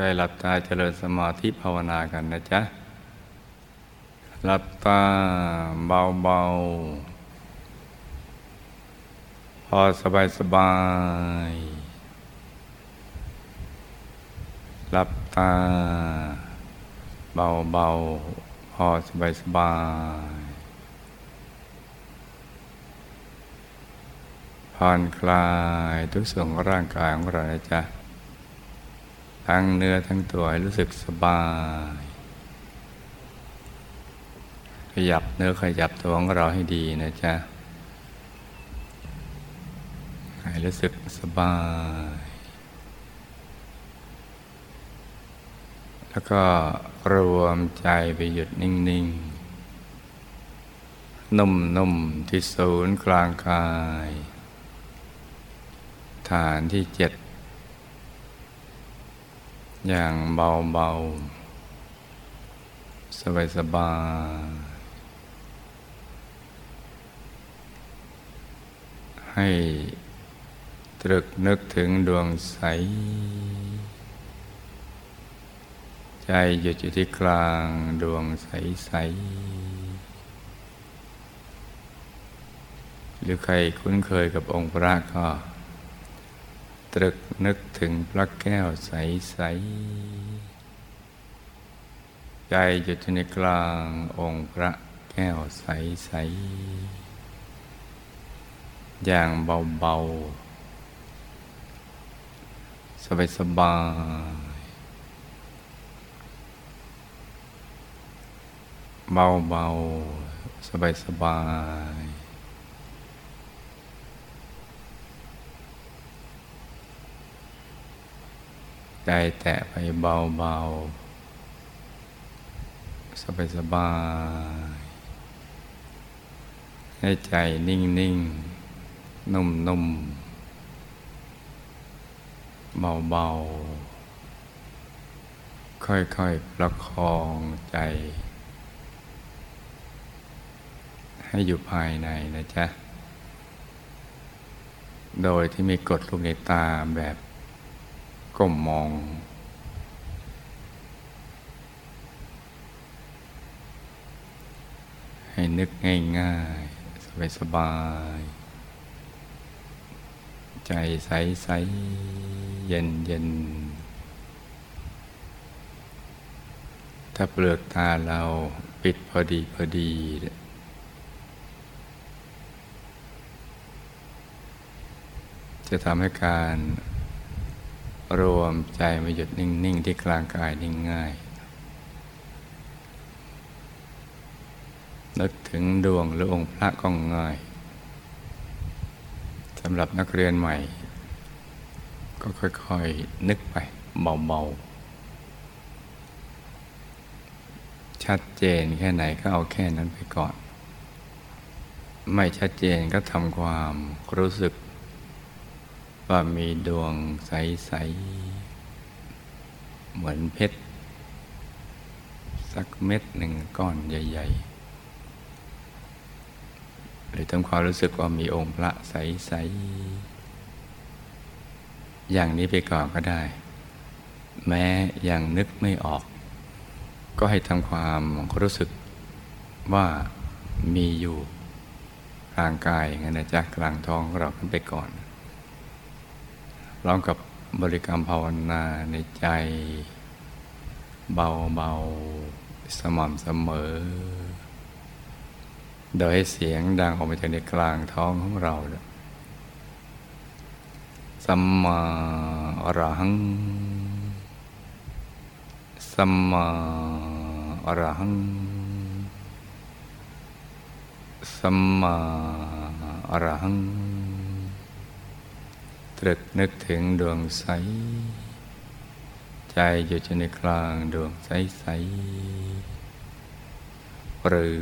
ใจหลับตาเจริญสมาธิภาวนากันนะจ๊ะ หลับตาเบาๆ พอสบายสบาย หลับตาเบาๆ พอสบายสบายผ่อนคลายทุกส่วนของร่างกายของเรานะจ๊ะ ทั้งเนื้อทั้งตัวให้รู้สึกสบาย ขยับเนื้อขยับตัวของเราให้ดีนะจ๊ะให้รู้สึกสบาย แล้วก็รวมใจไปหยุดนิ่ง ๆ นุ่ม ๆ ที่ศูนย์กลางกาย ฐานที่เจ็ด อย่างเบาๆ สบายๆ ให้ตรึกนึกถึงดวงใส ใจหยุดอยู่ที่กลางดวงใสๆหรือใครคุ้นเคยกับองค์พระก็ ตรึกนึกถึงพระแก้วใส ๆ ใจหยุดในกลางองค์พระแก้วใส ๆ อย่างเบา ๆ สบาย ๆ เบา ๆ สบาย ๆ ใจแตะไปเบาๆ สบายๆให้ใจนิ่งๆนุ่มๆเบาๆค่อยๆ ประคองใจ ให้อยู่ภายในนะจ๊ะ โดยที่มีกดลูกในตาแบบ ก้มมอง ให้นึกง่ายๆ สบายๆใจใสๆเย็นๆถ้าเปลือกตาเราปิดพอดีพอดีจะทำให้การ รวมใจมาหยุดนิ่ง ๆ ที่กลางกายนิ่งง่าย นึกถึงดวงหรือองค์พระก็ง่ายสำหรับนักเรียนใหม่ ก็ค่อย ๆ นึกไปเบา ๆ ชัดเจนแค่ไหนก็เอาแค่นั้นไปก่อน ไม่ชัดเจนก็ทำความรู้สึก ว่ามีดวงใส ๆ เหมือนเพชร สักเม็ดหนึ่งก้อนใหญ่ ๆ หรือทำความรู้สึกว่ามีองค์พระใส ๆ อย่างนี้ไปก่อนก็ได้ แม้ยังนึกไม่ออก ก็ให้ทำความรู้สึกว่ามีอยู่กลางกายงั้นนะจ๊ะกลางท้องเราขึ้นไปก่อน พร้อมกับบริกรรมภาวนาในใจ เบาๆ สม่ำเสมอ โดยให้เสียงดังออกมาจากในกลางท้องของเราสัมมาอรหัง สัมมาอรหัง สัมมาอรหัง ตรึกนึกถึงดวงใส ใจอยู่ในกลางดวงใสใส หรือ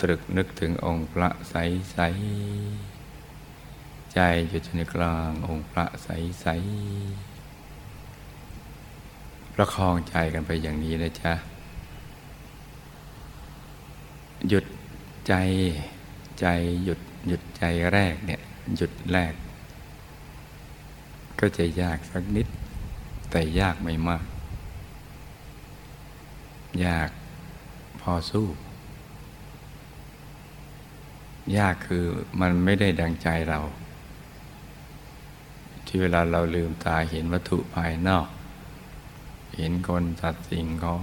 ตรึกนึกถึงองค์พระใสใส ใจอยู่ในกลางองค์พระใสใส ประคองใจกันไปอย่างนี้นะจ๊ะ หยุดใจใจหยุดหยุดใจแรกเนี่ย หยุดแรก ก็จะยากสักนิด แต่ยากไม่มาก ยากพอสู้ ยากคือมันไม่ได้ดังใจเรา ที่เวลาเราลืมตาเห็นวัตถุภายนอก เห็นคนสัตว์สิ่งของ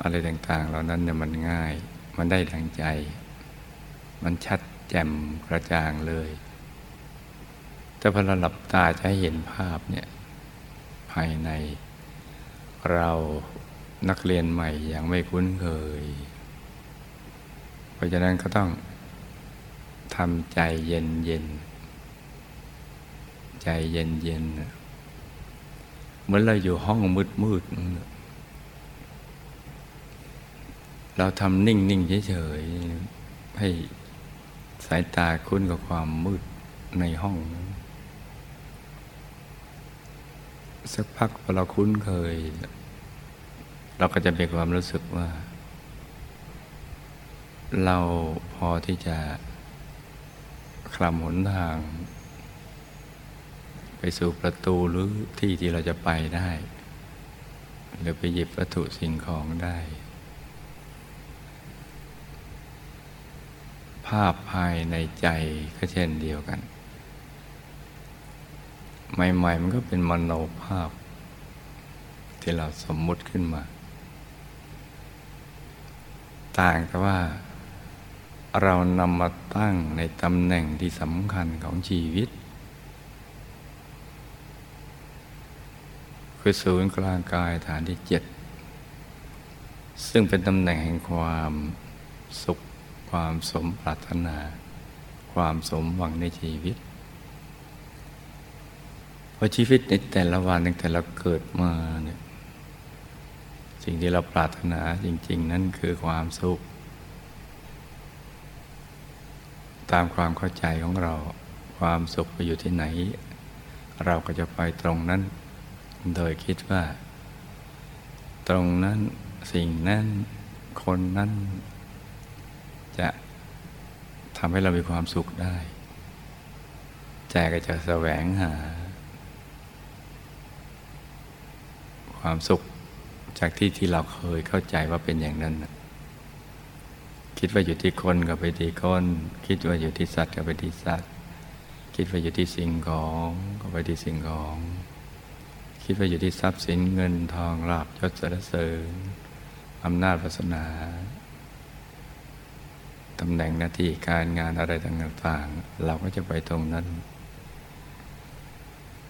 อะไรต่าง ๆ เหล่านั้นเนี่ยมันง่าย มันได้ดังใจ มันชัดแจ่มกระจ่างเลย แต่พอเราหลับตาจะให้เห็นภาพเนี่ยภายในเรานักเรียนใหม่ยังไม่คุ้นเคย เพราะฉะนั้นก็ต้องทำใจเย็นเย็น ใจเย็นเย็นเหมือนเราอยู่ห้องมืดมืดเราทำนิ่งนิ่งเฉยๆให้สายตาคุ้นกับความมืดในห้อง สักพักพอเราคุ้นเคย เราก็จะมีความรู้สึกว่า เราพอที่จะคลำหนทาง ไปสู่ประตูหรือที่ที่เราจะไปได้ หรือไปหยิบวัตถุสิ่งของได้ ภาพภายในใจก็เช่นเดียวกัน ใหม่ๆ มันก็เป็นมโนภาพ ที่เราสมมุติขึ้นมา ต่างแต่ว่า เรานำมาตั้งในตำแหน่งที่สำคัญของชีวิต คือศูนย์กลางกายฐานที่เจ็ดซึ่งเป็นตำแหน่งแห่งความสุข ความสมปรารถนา ความสมหวังในชีวิต เพราะชีวิตในแต่ละวันตั้งแต่เราเกิดมาเนี่ยสิ่งที่เราปรารถนาจริง ๆ นั่นคือความสุข ตามความเข้าใจของเราความสุขไปอยู่ที่ไหน เราก็จะไปตรงนั้น โดยคิดว่า ตรงนั้นสิ่งนั้นคนนั้น จะทำให้เรามีความสุขได้ใจก็จะแสวงหา ความสุขจากที่ที่เราเคยเข้าใจว่าเป็นอย่างนั้นคิดว่าอยู่ที่คนก็ไปที่คน คิดว่าอยู่ที่สัตว์ก็ไปที่สัตว์ คิดว่าอยู่ที่สิ่งของก็ไปที่สิ่งของ คิดว่าอยู่ที่ทรัพย์สินเงินทองลาภยศสรรเสริญอำนาจวาสนาตำแหน่งหน้าที่การงานอะไรต่างๆ เราก็จะไปตรงนั้น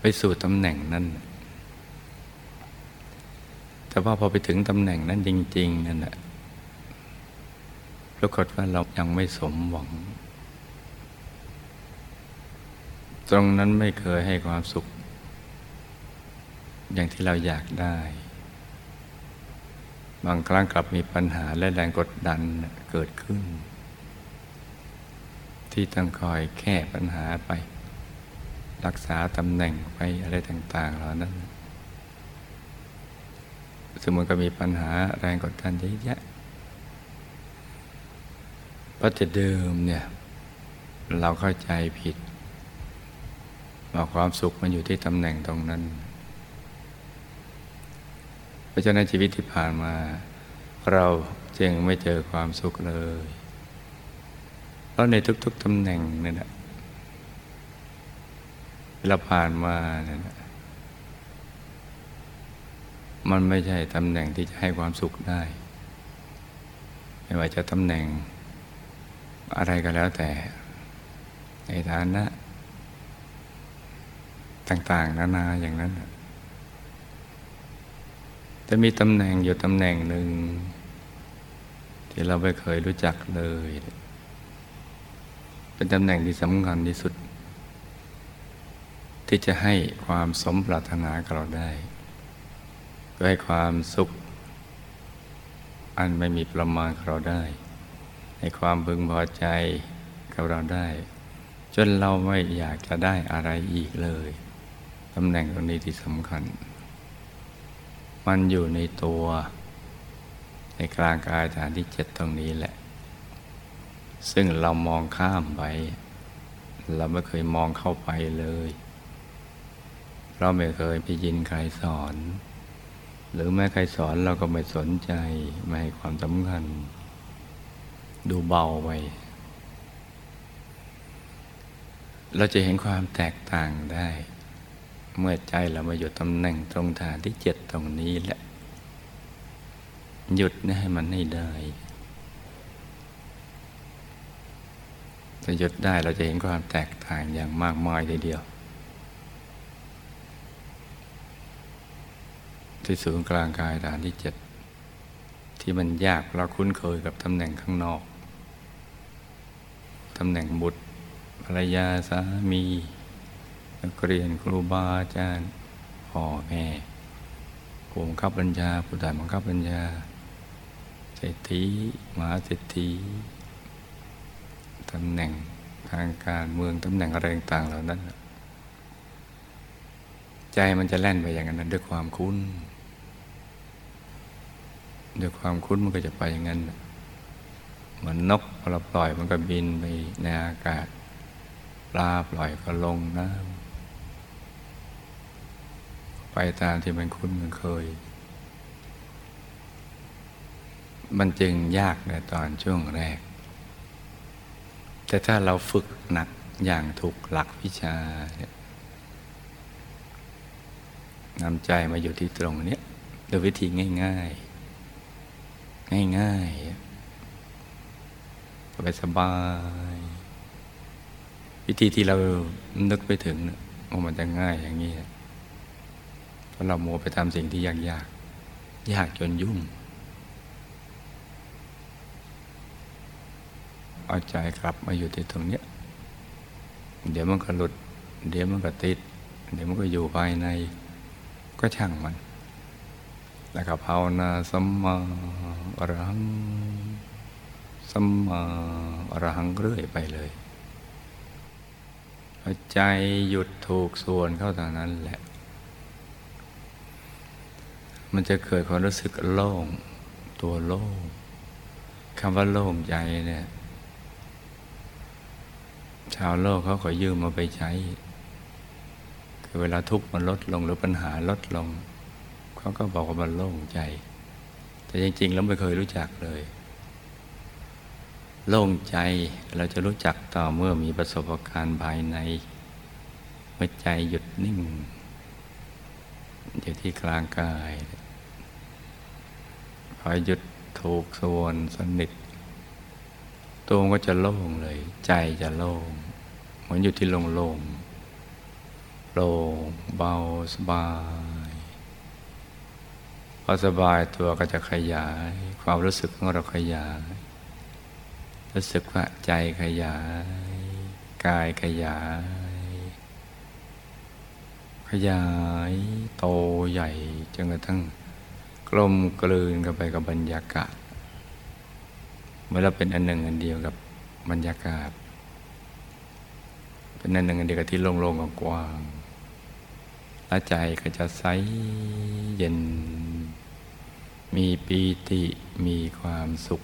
ไปสู่ตำแหน่งนั้น แต่ว่าพอไปถึงตำแหน่งนั้นจริง ๆ นั่นแหละปรากฏว่าเรายังไม่สมหวัง ตรงนั้นไม่เคยให้ความสุข อย่างที่เราอยากได้ บางครั้งกลับมีปัญหาและแรงกดดันเกิดขึ้น ที่ต้องคอยแก้ปัญหาไป รักษาตำแหน่งไปอะไรต่าง ๆ เหล่านั้น สมมติก็มีปัญหาแรงกดดันเยอะแยะเพราะจะเดิมเนี่ย เราเข้าใจผิดว่าความสุขมันอยู่ที่ตำแหน่งตรงนั้น เพราะฉะนั้นชีวิตที่ผ่านมา เราจึงไม่เจอความสุขเลย เพราะในทุกๆตำแหน่งนั่นแหละเวลาผ่านมาเนี่ย มันไม่ใช่ตำแหน่งที่จะให้ความสุขได้ ไม่ว่าจะตำแหน่งอะไรก็แล้วแต่ ในฐานะ ต่างๆ นานาอย่างนั้นจะมีตำแหน่งอยู่ตำแหน่งหนึ่ง ที่เราไม่เคยรู้จักเลย เป็นตำแหน่งที่สำคัญที่สุด ที่จะให้ความสมปรารถนากับเราได้ ให้ความสุข อันไม่มีประมาณเราได้ ให้ความพึงพอใจกับเราได้ จนเราไม่อยากจะได้อะไรอีกเลยตำแหน่งตรงนี้ที่สำคัญ มันอยู่ในตัว ในกลางกายฐานที่เจ็ดตรงนี้แหละ ซึ่งเรามองข้ามไป เราไม่เคยมองเข้าไปเลย เราไม่เคยไปยินใครสอน หรือแม้ใครสอนเราก็ไม่สนใจ ไม่ให้ความสำคัญ ดูเบาไปเราจะเห็นความแตกต่างได้ เมื่อใจเรามาอยู่ตำแหน่งตรงฐานที่เจ็ดตรงนี้แหละ หยุดนะให้มันให้ได้จะหยุดได้เราจะเห็นความแตกต่างอย่างมากมายทีเดียว ที่ศูนย์กลางกายฐานที่เจ็ดที่มันยากเราคุ้นเคยกับตำแหน่งข้างนอกตำแหน่งบุตรภรรยาสามีนักเรียนครูบาอาจารย์พ่อแม่ผู้บังคับบัญชาผู้ใต้บังคับบัญชาเศรษฐีมหาเศรษฐีตำแหน่งทางการเมืองตำแหน่งอะไรต่างๆเหล่านั้น ใจมันจะแล่นไปอย่างนั้นด้วยความคุ้น ด้วยความคุ้นมันก็จะไปอย่างนั้นเหมือนนกพอเราปล่อยมันก็บินไปในอากาศปลาปล่อยก็ลงน้ำไปตามที่มันคุ้นมันเคย มันจึงยากในตอนช่วงแรก แต่ถ้าเราฝึกหนักอย่างถูกหลักวิชานำใจมาอยู่ที่ตรงนี้โดยวิธีง่าย ๆ ง่ายๆสบายสบายวิธีที่เรานึกไปถึงว่ามันจะง่ายอย่างนี้เพราะเราโมไปทำสิ่งที่ยากยากยากจนยุ่ง เอาใจกลับมาอยู่ที่ตรงนี้เดี๋ยวมันก็หลุด เดี๋ยวมันก็ติด เดี๋ยวมันก็อยู่ภายใน ก็ช่างมัน แล้วก็ภาวนาสัมมาอรหังสัมมาอรหังเรื่อยไปเลยใจหยุดถูกส่วนเข้าทางนั้นแหละ มันจะเกิดความรู้สึกโล่ง ตัวโล่งคำว่าโล่งใจเนี่ย ชาวโลกเขาขอยืมมาไปใช้ คือเวลาทุกข์มันลดลงหรือปัญหาลดลง เขาก็บอกว่ามันโล่งใจ แต่จริง ๆ แล้วไม่เคยรู้จักเลย โล่งใจเราจะรู้จักต่อเมื่อมีประสบการณ์ภายในเมื่อใจหยุดนิ่ง อยู่ที่กลางกายพอหยุดถูกส่วนสนิทตัวก็จะโล่งเลย ใจจะโล่ง เหมือนอยู่ที่โล่งโล่งโล่งเบาสบาย อสบายตัวก็จะขยาย ความรู้สึกของเราขยาย รู้สึกว่าใจขยาย กายขยาย ขยายโตใหญ่จนกระทั่งกลมกลืนกันไปกับบรรยากาศเมื่อเราเป็นอันหนึ่งอันเดียวกับบรรยากาศ เป็นอันหนึ่งอันเดียวกับที่โล่งๆกว้างและใจก็จะใสเย็น มีปีติมีความสุข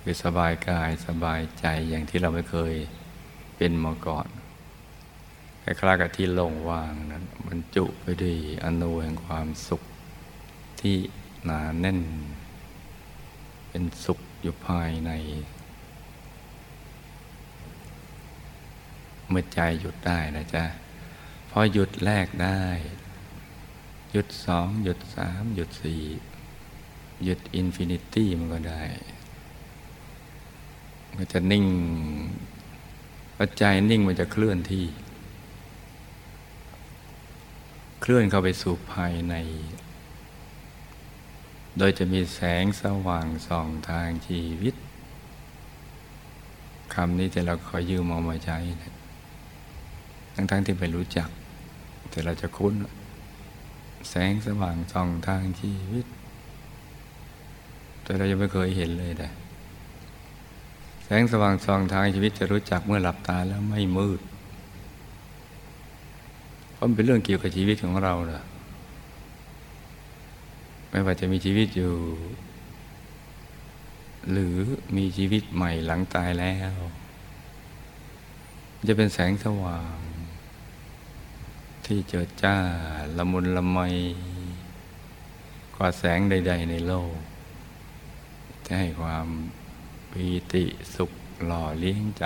คือสบายกายสบายใจอย่างที่เราไม่เคยเป็นมาก่อนคล้ายๆกับที่โล่งว่างนั้นบรรจุไปด้วยอณูแห่งความสุขที่หนาแน่น เป็นสุขอยู่ภายใน เมื่อใจหยุดได้นะจ๊ะพอหยุดแรกได้ หยุดสองหยุดสามหยุดสี่หยุด infinity มันก็ได้ มันจะนิ่งปัจจัยนิ่งมันจะเคลื่อนที่ เคลื่อนเข้าไปสู่ภายใน โดยจะมีแสงสว่างส่องทางชีวิตคำนี้แต่เราคอยยืมเอามาใช้ทั้งๆทที่ไม่รู้จัก แต่เราจะคุ้น แสงสว่างส่องทางชีวิต แต่เรายังไม่เคยเห็นเลยแต่แสงสว่างส่องทางชีวิตจะรู้จักเมื่อหลับตาแล้วไม่มืดเพราะมันเป็นเรื่องเกี่ยวกับชีวิตของเราเละไม่ว่าจะมีชีวิตอยู่ หรือมีชีวิตใหม่หลังตายแล้ว จะเป็นแสงสว่าง ที่เจิดจ้าละมุนละไมกว่าแสงใด ๆ ในโลก จะให้ความปีติสุขหล่อเลี้ยงใจ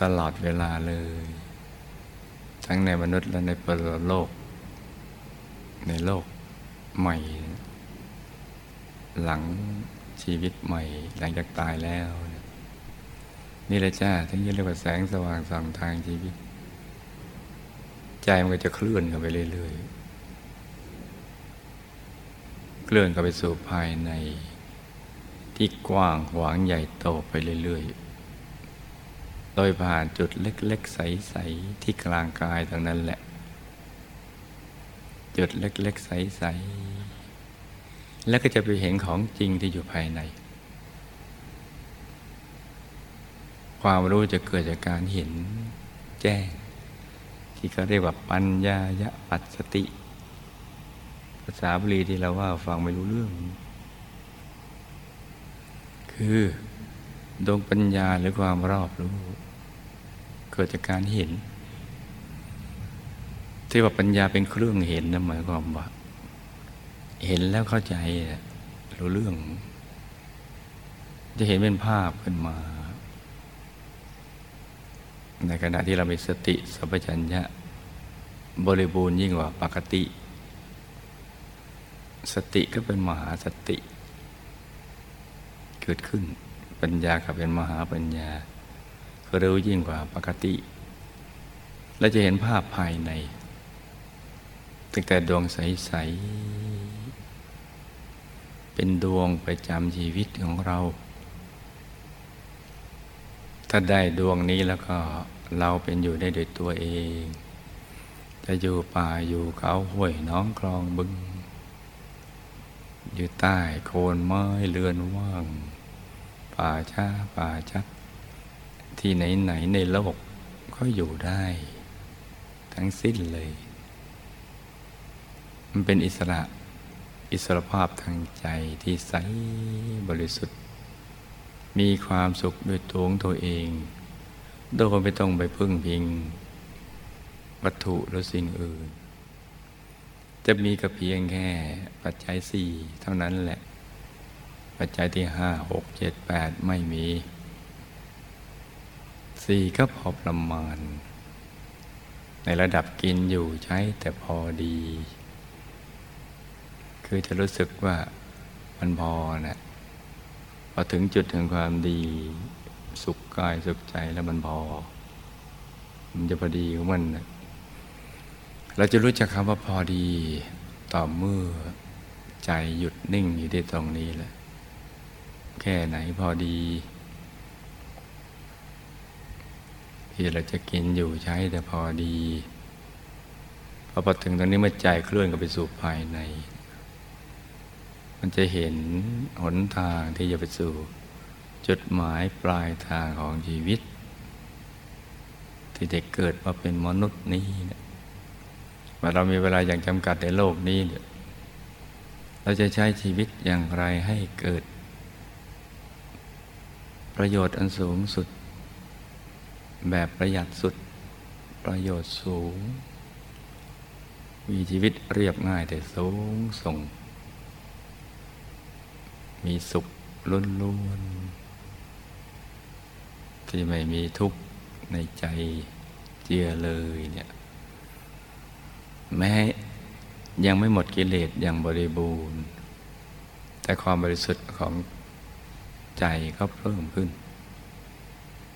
ตลอดเวลาเลย ทั้งในมนุษย์และในปรโลก ในโลกใหม่ หลังชีวิตใหม่ หลังจากตายแล้ว นี่แหละจ้าทั้งยี่เรียกว่าแสงสว่างส่องทางชีวิต ใจมันก็จะเคลื่อนกันไปเรื่อยๆ เคลื่อนกันไปสู่ภายใน ที่กว้างขวางใหญ่โตไปเรื่อยๆ โดยผ่านจุดเล็กๆ ใสๆ ที่กลางกายตรงนั้นแหละ จุดเล็กๆ ใสๆ แล้วก็จะไปเห็นของจริงที่อยู่ภายใน ความรู้จะเกิดจากการเห็นแจ้ง ที่เขาเรียกว่าปัญญายะปัสสติ ภาษาบาลีที่เราว่าฟังไม่รู้เรื่อง คือดวงปัญญาหรือความรอบรู้ เกิดจากการเห็น ที่ว่าปัญญาเป็นเครื่องเห็นนะหมายความว่า เห็นแล้วเข้าใจรู้เรื่อง จะเห็นเป็นภาพขึ้นมา ในขณะที่เรามีสติสัพพัญญะบริบูรณ์ยิ่งกว่าปกติ สติก็เป็นมหาสติ เกิดขึ้นปัญญาก็เป็นมหาปัญญาก็รู้ยิ่งกว่าปกติ และจะเห็นภาพภายในตั้งแต่ดวงใส ๆ เป็นดวงประจำชีวิตของเรา ถ้าได้ดวงนี้แล้วก็เราเป็นอยู่ได้โดยตัวเอง จะอยู่ป่าอยู่เขาห้วยน้องคลองบึง อยู่ใต้โคนไม้เรือนว่าง ป่าช้าป่าชัดที่ไหนไหนในโลกก็อยู่ได้ ทั้งสิ้นเลย มันเป็นอิสระอิสรภาพทางใจที่ใสบริสุทธิ์ มีความสุขด้วยตัวของตัวเอง โดยไม่ต้องไปพึ่งพิง วัตถุหรือสิ่งอื่น จะมีก็เพียงแค่ปัจจัยสี่เท่านั้นแหละ ปัจจัยที่ห้าหกเจ็ดแปดไม่มีสี่ก็พอประมาณ ในระดับกินอยู่ใช้แต่พอดี คือจะรู้สึกว่ามันพอนะ พอถึงจุดถึงความดีสุขกายสุขใจแล้วมันพอ มันจะพอดีของมันนะเราจะรู้จักคำว่าพอดีต่อเมื่อใจหยุดนิ่งอยู่ที่ตรงนี้แหละ แค่ไหนพอดี ที่เราจะกินอยู่ใช้แต่พอดีพอพอถึงตรงนี้เมื่อใจเคลื่อนกับไปสู่ภายใน มันจะเห็นหนทางที่จะไปสู่ จุดหมายปลายทางของชีวิต ที่เด็กเกิดมาเป็นมนุษย์นี้เนี่ยว่าเรามีเวลาอย่างจำกัดในโลกนี้เนี่ยเราจะใช้ชีวิตอย่างไรให้เกิด ประโยชน์อันสูงสุด แบบประหยัดสุด ประโยชน์สูง มีชีวิตเรียบง่ายแต่สูงส่ง มีสุขล้นล้วนที่ไม่มีทุกข์ในใจเจียเลยเนี่ยแม้ยังไม่หมดกิเลสอย่างบริบูรณ์ แต่ความบริสุทธิ์ของใจก็เพิ่มขึ้น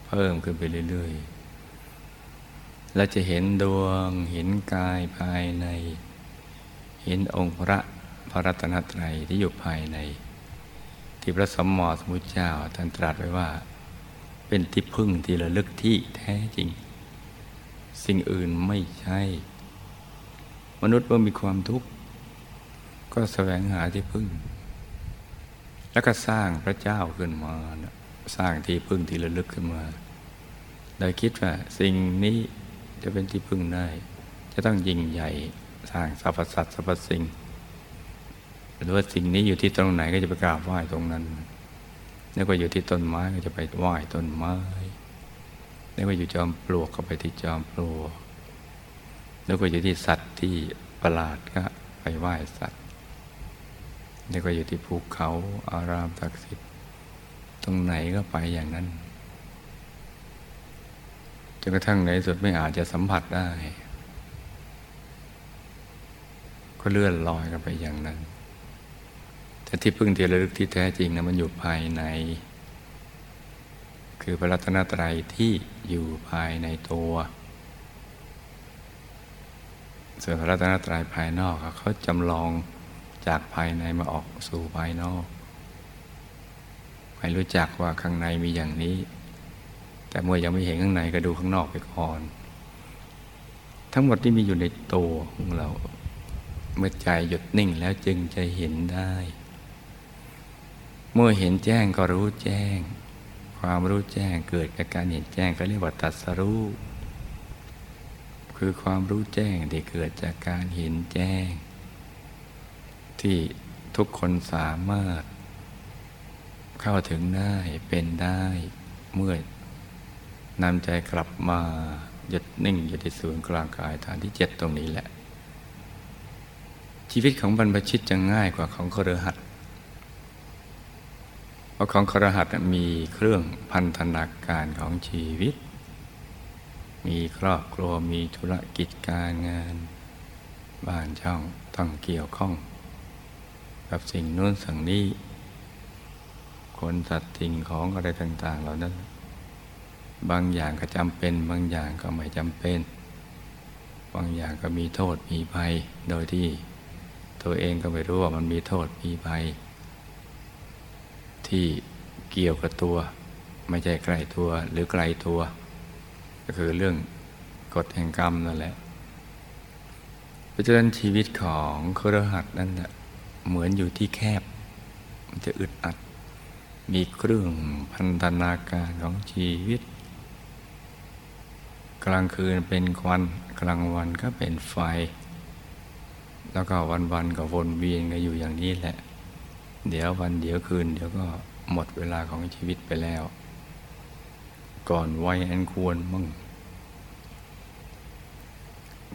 เพิ่มขึ้นไปเรื่อยๆ และจะเห็นดวง เห็นกายภายใน เห็นองค์พระพระรัตนตรัยที่อยู่ภายใน ที่พระสมมอสมุทธเจ้าท่านตรัสไว้ว่า เป็นที่พึ่งที่ระลึกที่แท้จริง สิ่งอื่นไม่ใช่ มนุษย์เมื่อมีความทุกข์ก็แสวงหาที่พึ่ง แล้วก็สร้างพระเจ้าขึ้นมาสร้างที่พึ่งที่ระลึกขึ้นมาโดยคิดว่าสิ่งนี้จะเป็นที่พึ่งได้ จะต้องยิ่งใหญ่สร้างสรรพสัตว์สรรพสิ่ง หรือว่าสิ่งนี้อยู่ที่ตรงไหนก็จะไปกราบไหว้ตรงนั้นนึกว่าอยู่ที่ต้นไม้ก็จะไปไหว้ต้นไม้นึกว่าอยู่จอมปลวกก็ไปที่จอมปลวกนึกว่าอยู่ที่สัตว์ที่ประหลาดก็ไปไหว้สัตว์นี่ก็อยู่ที่ภูเขาอารามศักดิ์สิทธิ์ตรงไหนก็ไปอย่างนั้นจนกระทั่งในสุดไม่อาจจะสัมผัสได้ ก็เลื่อนลอยกันไปอย่างนั้น แต่ที่พึ่งที่ระลึกที่แท้จริงนะมันอยู่ภายใน คือพระรัตนตรัยที่อยู่ภายในตัว ส่วนพระรัตนตรัยภายนอกเขาจำลองจากภายในมาออกสู่ภายนอกให้รู้จักว่าข้างในมีอย่างนี้ แต่เมื่อยังไม่เห็นข้างในก็ดูข้างนอกไปก่อน ทั้งหมดที่มีอยู่ในตัวของเรา เมื่อใจหยุดนิ่งแล้วจึงจะเห็นได้ เมื่อเห็นแจ้งก็รู้แจ้ง ความรู้แจ้งเกิดจากการเห็นแจ้งก็เรียกว่าตัดสรู้คือความรู้แจ้งที่เกิดจากการเห็นแจ้ง ที่ทุกคนสามารถ เข้าถึงได้เป็นได้เมื่อนำใจกลับมาหยุดนิ่งอยู่ที่ศูนย์กลางกายฐานที่เจ็ดตรงนี้แหละ ชีวิตของบรรพชิตจะง่ายกว่าของครหัส เพราะของครหัสมีเครื่องพันธนาการของชีวิต มีครอบครัวมีธุรกิจการงาน บ้านช่องต้องเกี่ยวข้อง กับสิ่งนู้นสิ่งนี้ คนสัตว์สิ่งของอะไรต่าง ๆ เหล่านั้น บางอย่างก็จำเป็น บางอย่างก็ไม่จำเป็น บางอย่างก็มีโทษมีภัย โดยที่ตัวเองก็ไม่รู้ว่ามันมีโทษมีภัย ที่เกี่ยวกับตัว ไม่ใช่ไกลตัวหรือไกลตัว ก็คือเรื่องกฎแห่งกรรมนั่นแหละเพราะฉะนั้นชีวิตของครหัสนั่นแหละเหมือนอยู่ที่แคบ มันจะอึดอัด มีเครื่องพันธนาการของชีวิต กลางคืนเป็นควันกลางวันก็เป็นไฟ แล้วก็วันๆก็วนเวียนกันอยู่อย่างนี้แหละ เดี๋ยววันเดี๋ยวคืน เดี๋ยวก็หมดเวลาของชีวิตไปแล้ว ก่อนวัยอันควรมั่ง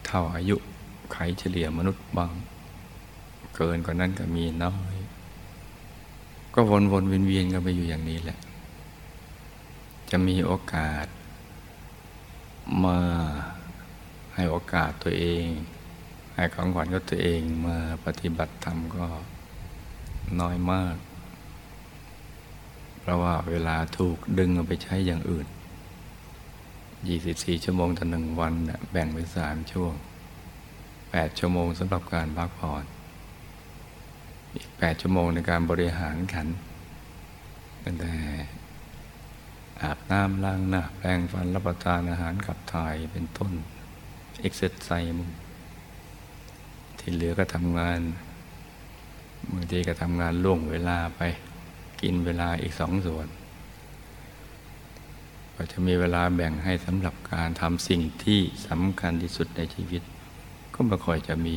เท่าอายุไขเฉลี่ยมนุษย์บาง เกินกว่านั้นก็มีน้อย ก็วนวนเวียนเวียนกันไปอยู่อย่างนี้แหละ จะมีโอกาส มาให้โอกาสตัวเอง ให้ของขวัญกับตัวเองมาปฏิบัติธรรมก็ น้อยมาก เพราะว่าเวลาถูกดึงเอาไปใช้อย่างอื่น 24 ชั่วโมงต่อหนึ่งวันแบ่งเป็นสามช่วง 8 ชั่วโมงสำหรับการพักผ่อน อีก 8 ชั่วโมงในการบริหารขันตั้งแต่อาบน้ำล้างหน้าแปรงฟันรับประทานอาหารขับถ่ายเป็นต้นเอ็กเซสไซมึงที่เหลือก็ทำงาน บางทีก็ทำงานล่วงเวลาไปกินเวลาอีกสองส่วน ก็จะมีเวลาแบ่งให้สำหรับการทำสิ่งที่สำคัญที่สุดในชีวิต ก็ไม่ค่อยจะมี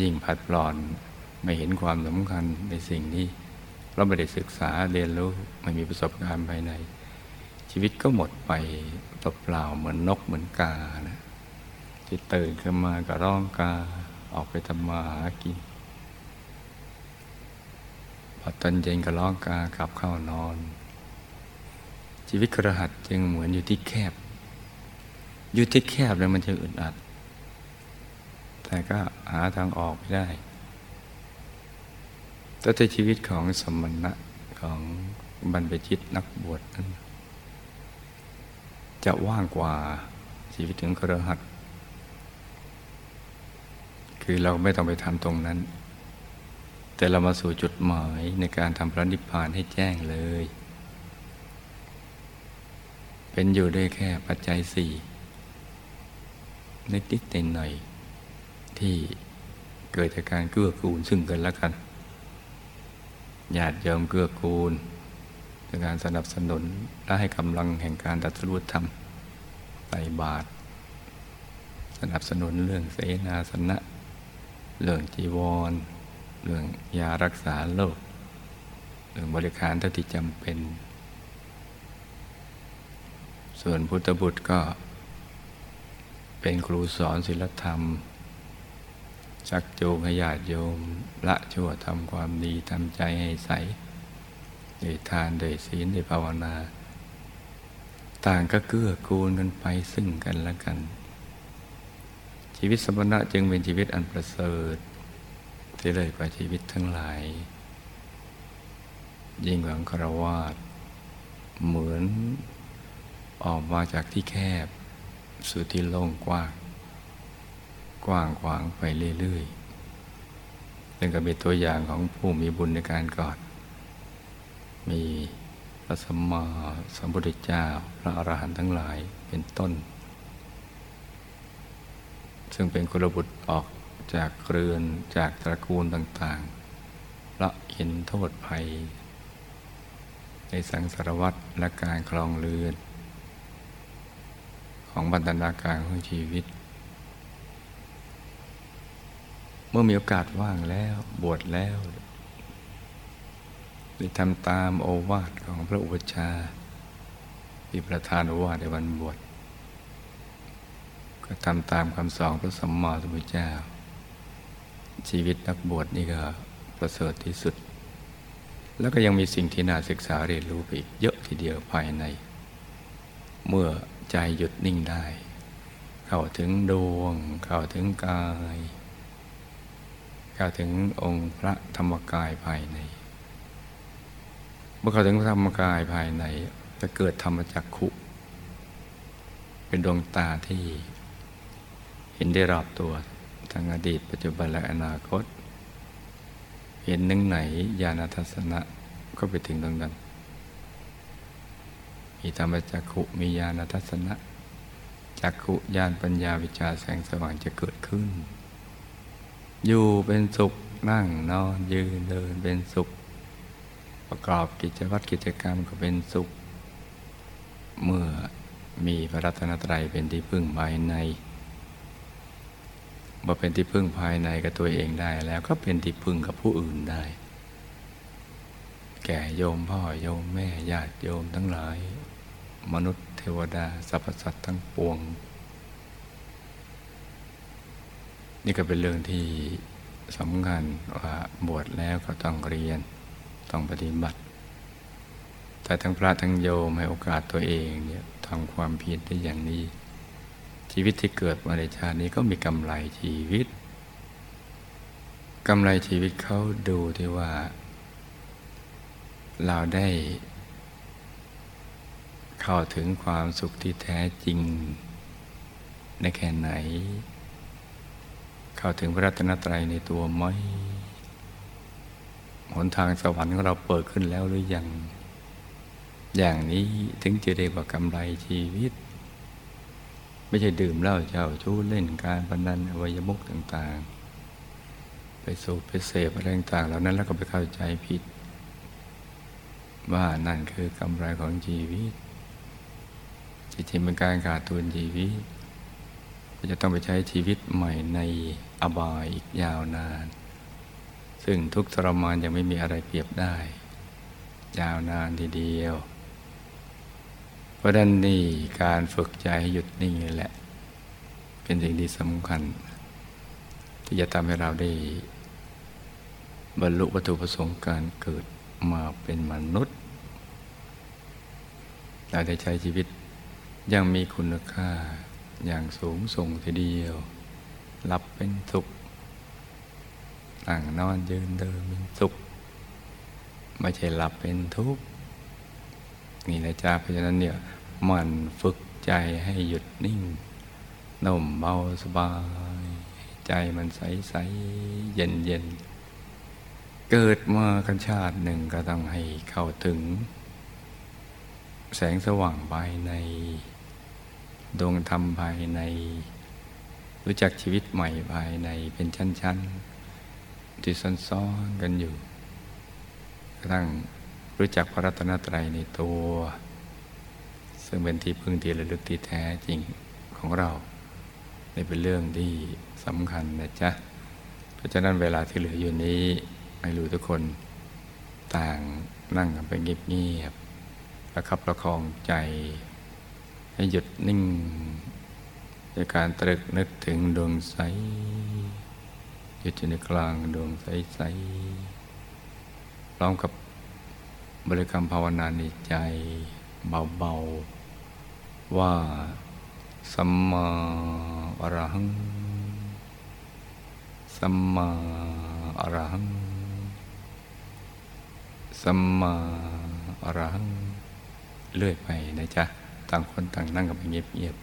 ยิ่งผัดปลอนไม่เห็นความสำคัญในสิ่งนี้เราไม่ได้ศึกษาเรียนรู้ไม่มีประสบการณ์ภายใน ชีวิตก็หมดไปเปล่าเหมือนนกเหมือนกานะที่ตื่นขึ้นมาก็ร้องกาออกไปทำมาหากิน อตอนเย็นก็ร้องกากลับเข้านอน ชีวิตกระหัสจึงเหมือนอยู่ที่แคบ อยู่ที่แคบแล้วมันจะอึดอัด แต่ก็หาทางออกไม่ได้แต่ในชีวิตของสมณะของบรรพชิตนักบวชนั้นจะว่างกว่าชีวิตถึงคระหัสคือเราไม่ต้องไปทำตรงนั้น แต่เรามาสู่จุดหมายในการทำพระนิพพานให้แจ้งเลย เป็นอยู่ด้วยแค่ปัจจัยสี่นิดๆหน่อยที่เกิดจากการเกื้อกูลซึ่งกันและกันญาติโยมเกื้อกูลในการสนับสนุนและให้กำลังแห่งการตัดสู้ธรรมใส่บาตรสนับสนุนเรื่องเสนาสนะ เรื่องจีวร เรื่องยารักษาโรคเรื่องบริการเท่าที่จำเป็น ส่วนพุทธบุตรก็เป็นครูสอนศิลธรรม ชักจูงให้ญาติโยม ละชั่วทำความดีทำใจให้ใสด้วยทานด้วยศีลด้วยภาวนา ต่างก็เกื้อกูลกันไปซึ่งกันและกัน ชีวิตสมณะจึงเป็นชีวิตอันประเสริฐ ที่เลยกว่าชีวิตทั้งหลาย ยิ่งกว่าคารวาสเหมือนออกมาจากที่แคบ สู่ที่โล่งกว้าง กว้างขวางไปเรื่อยๆซึ่งก็เป็นตัวอย่างของผู้มีบุญในการก่อน มีพระสัมมาสัมพุทธเจ้าพระอรหันต์ทั้งหลายเป็นต้น ซึ่งเป็นกุลบุตรออก จากเรือนจากตระกูลต่างๆละเห็นโทษภัย ในสังสารวัตรและการคลองเรือน ของบรรณาการของชีวิต เมื่อมีโอกาสว่างแล้วบวชแล้วได้ทำตามโอวาทของพระอุปชาที่ประธานโอวาทในวันบวชก็ทำตามคำสอนพระสัมมาสัมพุทธเจ้า ชีวิตนักบวชนี่ก็ประเสริฐที่สุด แล้วก็ยังมีสิ่งที่น่าศึกษาเรียนรู้ไปอีกเยอะทีเดียวภายใน เมื่อใจหยุดนิ่งได้ เข้าถึงดวง เข้าถึงกาย เข้าถึงองค์พระธรรมกายภายใน เมื่อเข้าถึงพระธรรมกายภายในจะเกิดธรรมจักขุ เป็นดวงตาที่เห็นได้รอบตัว ทั้งอดีตปัจจุบันและอนาคต เห็นนึ่งไหนญาณทัศนะก็ไปถึงตรงนั้น มีธรรมจักขุมีญาณทัศนะจักขุญาณปัญญาวิชาแสงสว่างจะเกิดขึ้น อยู่เป็นสุขนั่งนอนยืนเดินเป็นสุข ประกอบกิจวัตรกิจกรรมก็เป็นสุข เมื่อมีพระรัตนตรัยเป็นที่พึ่งภายใน มาเป็นที่พึ่งภายในกับตัวเองได้แล้วก็เป็นที่พึ่งกับผู้อื่นได้ แก่โยมพ่อโยมแม่ญาติโยมทั้งหลาย มนุษย์เทวดาสรรพสัตว์ทั้งปวง นี่ก็เป็นเรื่องที่สำคัญว่าบวชแล้วก็ต้องเรียนต้องปฏิบัติ แต่ทั้งพระทั้งโยมให้โอกาสตัวเองเนี่ยทำความเพียรได้อย่างนี้ ชีวิตที่เกิดมาในชาตินี้ก็มีกำไรชีวิตกำไรชีวิตเขาดูที่ว่า เราได้ เข้าถึงความสุขที่แท้จริงในแค่ไหน เข้าถึงพระรัตนตรัยในตัวไหมหนทางสวรรค์ของเราเปิดขึ้นแล้วหรือยัง อย่างนี้ถึงจะเรียกว่ากำไรชีวิต ไม่ใช่ดื่มเหล้าเจ้าชู้เล่นการพนันอวัยมุกต่างๆ ไปสูบไปเสพอะไรต่างๆเหล่านั้นแล้วก็ไปเข้าใจผิด ว่านั่นคือกำไรของชีวิตจริงๆเป็นการขาดทุนชีวิตจะต้องไปใช้ชีวิตใหม่ในอบายอีกยาวนาน ซึ่งทุกทรมานยังไม่มีอะไรเปรียบได้ ยาวนานทีเดียว ราะนั้นนี่การฝึกใจให้หยุดนิ่งนี่แหละ เป็นสิ่งที่สำคัญ ที่จะทำให้เราได้ บรรลุวัตถุประสงค์การเกิดมาเป็นมนุษย์ เราได้ใช้ชีวิตยังมีคุณค่าอย่างสูงส่งทีเดียวหลับเป็นสุขนั่งนอนยืนเดินเป็นสุข ไม่ใช่หลับเป็นทุกข์นี่นะจ๊ะเพราะฉะนั้นเนี่ย มันฝึกใจให้หยุดนิ่งนุ่มเบาสบาย ใจมันใสใสเย็นเย็นเกิดมากันชาติหนึ่งก็ต้องให้เข้าถึง แสงสว่างภายใน ดวงธรรมภายใน รู้จักชีวิตใหม่ภายในเป็นชั้นๆที่ซ้อนๆกันอยู่กระทั่งรู้จักพระรัตนตรัยในตัว ซึ่งเป็นที่พึ่งที่ระลึกที่แท้จริงของเราเป็นเรื่องที่สำคัญนะจ๊ะ เพราะฉะนั้นเวลาที่เหลืออยู่นี้ให้รู้ทุกคนต่างนั่งกันไปเงียบๆประคับประคองใจ ให้หยุดนิ่งในการตรึกนึกถึงดวงใสหยุดอยู่ในกลางดวงใสๆพร้อมกับบริกรรมภาวนาในใจเบาๆ ว่า สัมมาอรหัง สัมมาอรหัง สัมมาอรหัง เลื่อยไปนะจ๊ะ ต่างคนต่างนั่งกันไปเงียบ